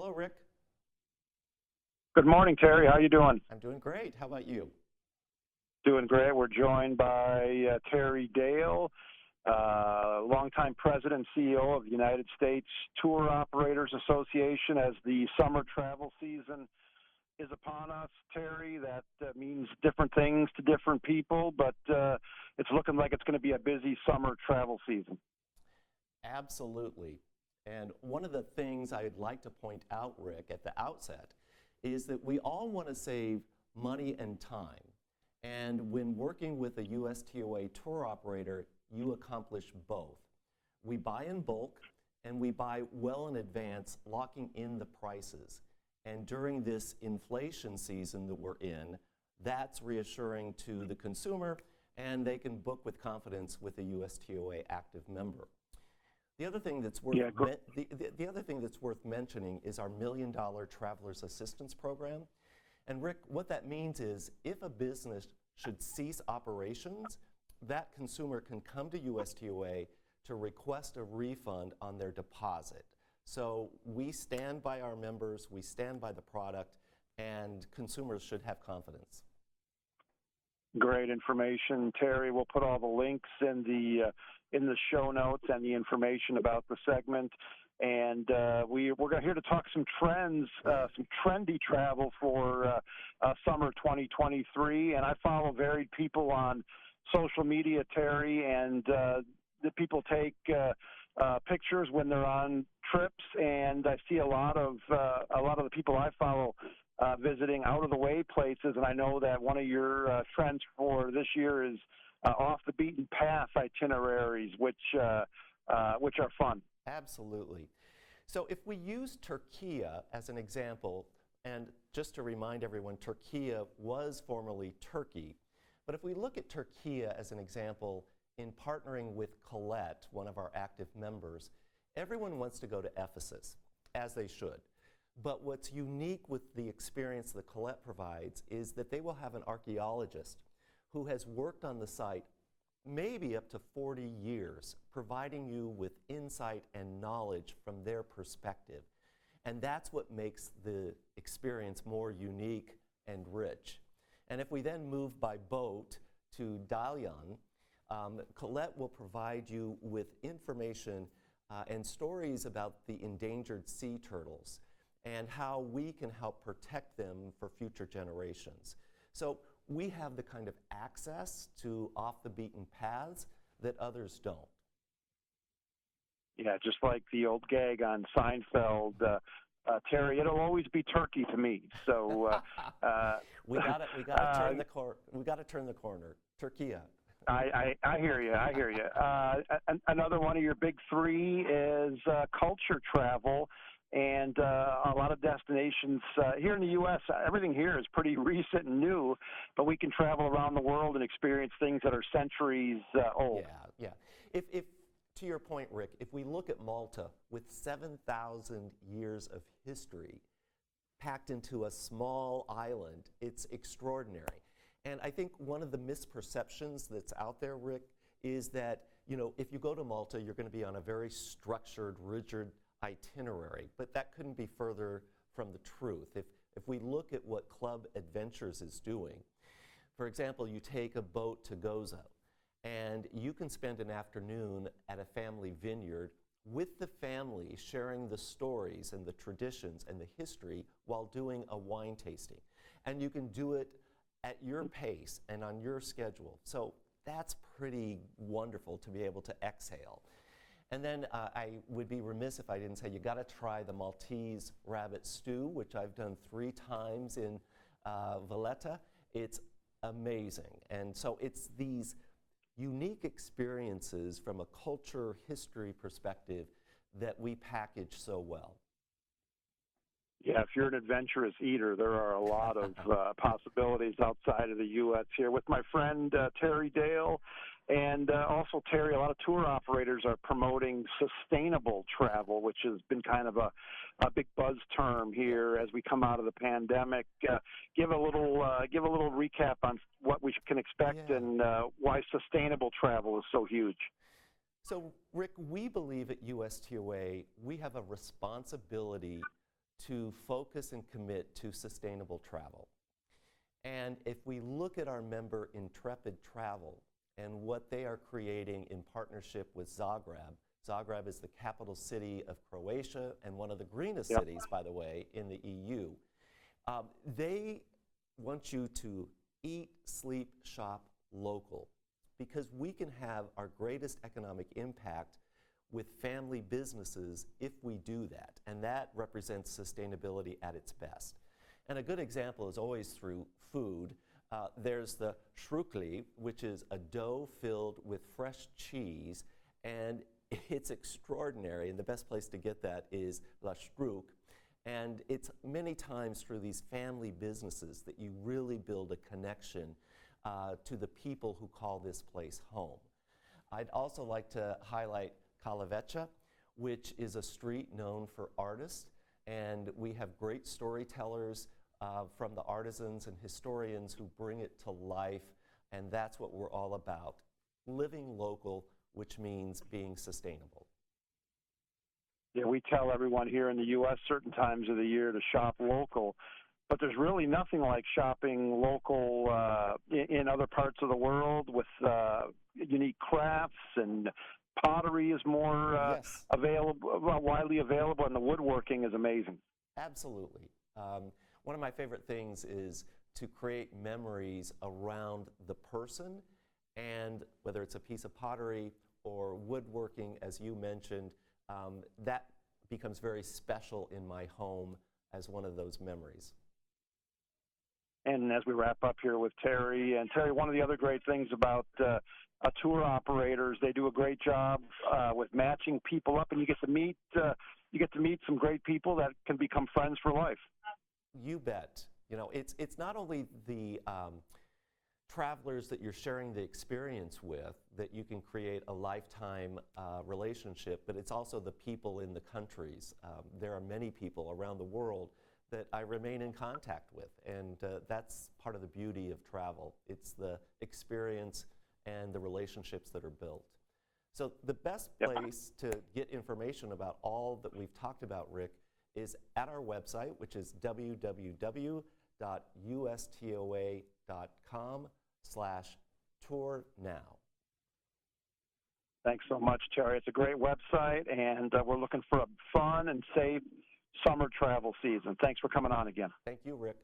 Hello, Rick. Good morning, Terry. How are you doing? I'm doing great. How about you? Doing great. We're joined by uh, Terry Dale, uh, longtime president and CEO of the United States Tour Operators Association. As the summer travel season is upon us, Terry, that uh, means different things to different people, but uh, it's looking like it's going to be a busy summer travel season. Absolutely. And one of the things I'd like to point out, Rick, at the outset, is that we all want to save money and time. And when working with a USTOA tour operator, you accomplish both. We buy in bulk and we buy well in advance, locking in the prices. And during this inflation season that we're in, that's reassuring to the consumer and they can book with confidence with a USTOA active member. The other thing that's worth Yeah, the, the, the other thing that's worth mentioning is our million dollar travelers assistance program. And Rick, what that means is if a business should cease operations, that consumer can come to USTOA to request a refund on their deposit. So we stand by our members, we stand by the product, and consumers should have confidence. Great information, Terry. We'll put all the links in the uh, in the show notes and the information about the segment. And uh, we we're here to talk some trends, uh, some trendy travel for uh, uh, summer 2023. And I follow varied people on social media, Terry, and uh, the people take. Pictures when they're on trips, and I see a lot of a lot of the people I follow uh, visiting out of the way places. And I know that one of your uh, trends for this year is uh, off the beaten path itineraries, which uh, uh, which are fun. Absolutely. So if we use Türkiye as an example, and just to remind everyone, Türkiye was formerly Turkey. But if we look at Türkiye as an example, in partnering with Collette, one of our active members, everyone wants to go to Ephesus, as they should. But what's unique with the experience that Collette provides is that they will have an archaeologist who has worked on the site maybe up to 40 years, providing you with insight and knowledge from their perspective. And that's what makes the experience more unique and rich. And if we then move by boat to Dalyan, um, Collette will provide you with information uh, and stories about the endangered sea turtles and how we can help protect them for future generations. So we have the kind of access to off the beaten paths that others don't. Yeah, just like the old gag on Seinfeld. Uh, uh, Terry, it'll always be turkey to me. So uh, uh, we got to we got to uh, turn the cor- we got to turn the corner. Türkiye. I, I, I hear you. I hear you. Uh, another one of your big three is uh, culture travel, and uh, a lot of destinations uh, here in the U.S. Everything here is pretty recent and new, but we can travel around the world and experience things that are centuries uh, old. Yeah, yeah. If, if to your point, Rick, if we look at Malta with 7,000 years of history packed into a small island, it's extraordinary. And I think one of the misperceptions that's out there, Rick, is that you know if you go to Malta, you're going to be on a very structured, rigid itinerary. But that couldn't be further from the truth. If if we look at what Club Adventures is doing, for example, you take a boat to Gozo, and you can spend an afternoon at a family vineyard with the family sharing the stories and the traditions and the history while doing a wine tasting. And you can do it at your mm-hmm. pace and on your schedule. So that's pretty wonderful to be able to exhale. And then uh, I would be remiss if I didn't say you got to try the Maltese rabbit stew, which I've done three times in uh, Valletta. It's amazing. And so it's these unique experiences from a culture history perspective that we package so well. Yeah, if you're an adventurous eater, there are a lot of uh, possibilities outside of the U.S. here. With my friend uh, Terry Dale, and uh, also Terry, a lot of tour operators are promoting sustainable travel, which has been kind of a, a big buzz term here as we come out of the pandemic. Uh, give a little uh, give a little recap on what we can expect Yeah. and uh, why sustainable travel is so huge. So, Rick, we believe at USTOA we have a responsibility to focus and commit to sustainable travel. And if we look at our member Intrepid Travel and what they are creating in partnership with Zagreb, Zagreb is the capital city of Croatia and one of the greenest Yep. cities, by the way, in the EU. Um, they want you to eat, sleep, shop local because we can have our greatest economic impact with family businesses if we do that. And that represents sustainability at its best. And a good example is always through food. Uh, there's the štrukli, which is a dough filled with fresh cheese, and it's extraordinary. And the best place to get that is La Struk. And it's many times through these family businesses that you really build a connection uh, to the people who call this place home. I'd also like to highlight Kalavecha, which is a street known for artists, and we have great storytellers uh, from the artisans and historians who bring it to life, and that's what we're all about living local, which means being sustainable. Yeah, we tell everyone here in the U.S. certain times of the year to shop local, but there's really nothing like shopping local uh, in, other parts of the world with uh, unique crafts and pottery is more uh, yes. available, widely available, and the woodworking is amazing. Absolutely. Um, one of my favorite things is to create memories around the person, and whether it's a piece of pottery or woodworking, as you mentioned, um, that becomes very special in my home as one of those memories. And as we wrap up here with Terry, and Terry, one of the other great things about uh, tour operators, they do a great job uh, with matching people up, and you get to meet uh, you get to meet some great people that can become friends for life. You bet. You know, it's it's not only the um, travelers that you're sharing the experience with that you can create a lifetime uh, relationship, but it's also the people in the countries. Um, there are many people around the world that I remain in contact with, and uh, that's part of the beauty of travel. It's the experience and the relationships that are built. So the best place to get information about all that we've talked about, Rick, is at our website, which is www.ustoa.com slash tour now. Thanks so much, Terry. It's a great website, and uh, we're looking for a fun and safe summer travel season. Thanks for coming on again. Thank you, Rick.